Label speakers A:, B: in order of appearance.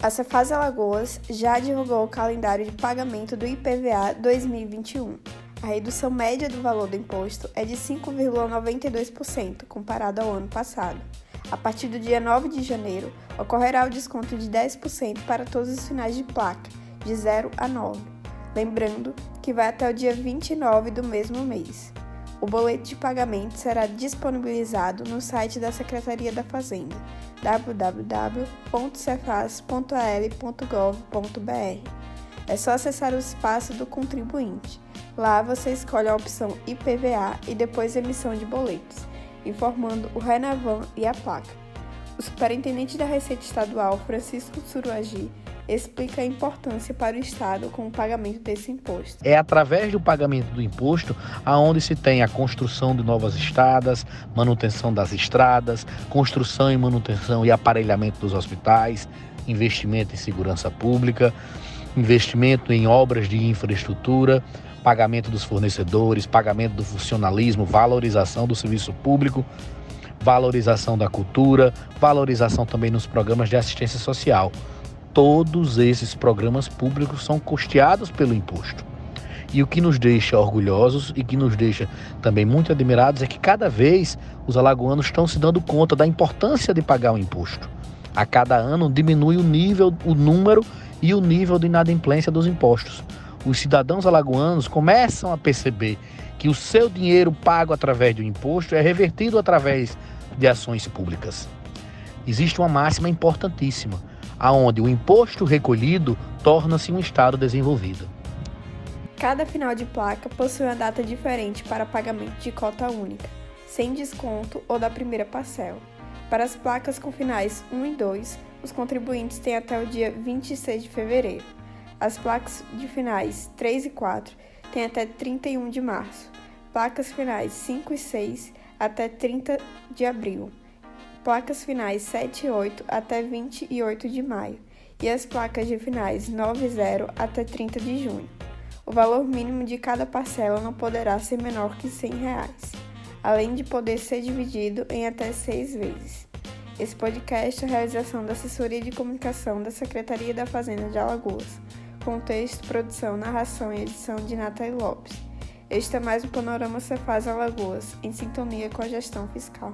A: A Cefaz Alagoas já divulgou o calendário de pagamento do IPVA 2021. A redução média do valor do imposto é de 5,92% comparado ao ano passado. A partir do dia 9 de janeiro, ocorrerá o desconto de 10% para todos os finais de placa, de 0 a 9. Lembrando que vai até o dia 29 do mesmo mês. O boleto de pagamento será disponibilizado no site da Secretaria da Fazenda, www.cefaz.al.gov.br. É só acessar o espaço do contribuinte. Lá você escolhe a opção IPVA e depois emissão de boletos, informando o Renavan e a placa. O superintendente da Receita Estadual, Francisco Suruagi, explica a importância para o Estado com o pagamento desse imposto.
B: É através do pagamento do imposto aonde se tem a construção de novas estradas, manutenção das estradas, construção e manutenção e aparelhamento dos hospitais, investimento em segurança pública, investimento em obras de infraestrutura, pagamento dos fornecedores, pagamento do funcionalismo, valorização do serviço público, valorização da cultura, valorização também nos programas de assistência social todos esses programas públicos são custeados pelo imposto. E o que nos deixa orgulhosos e que nos deixa também muito admirados é que cada vez os alagoanos estão se dando conta da importância de pagar o imposto. A cada ano diminui o nível, o número e o nível de inadimplência dos impostos. Os cidadãos alagoanos começam a perceber que o seu dinheiro pago através do imposto é revertido através de ações públicas. Existe uma máxima importantíssima aonde o imposto recolhido torna-se um estado desenvolvido.
A: Cada final de placa possui uma data diferente para pagamento de cota única, sem desconto ou da primeira parcela. Para as placas com finais 1 e 2, os contribuintes têm até o dia 26 de fevereiro. As placas de finais 3 e 4 têm até 31 de março. Placas finais 5 e 6 até 30 de abril placas finais 7 e 8 até 28 de maio e as placas de finais 9 e 0 até 30 de junho. O valor mínimo de cada parcela não poderá ser menor que 100 reais, além de poder ser dividido em até seis vezes. Esse podcast é a realização da Assessoria de Comunicação da Secretaria da Fazenda de Alagoas, com texto, produção, narração e edição de Nathalie Lopes. Este é mais um Panorama Cefaz Alagoas, em sintonia com a gestão fiscal.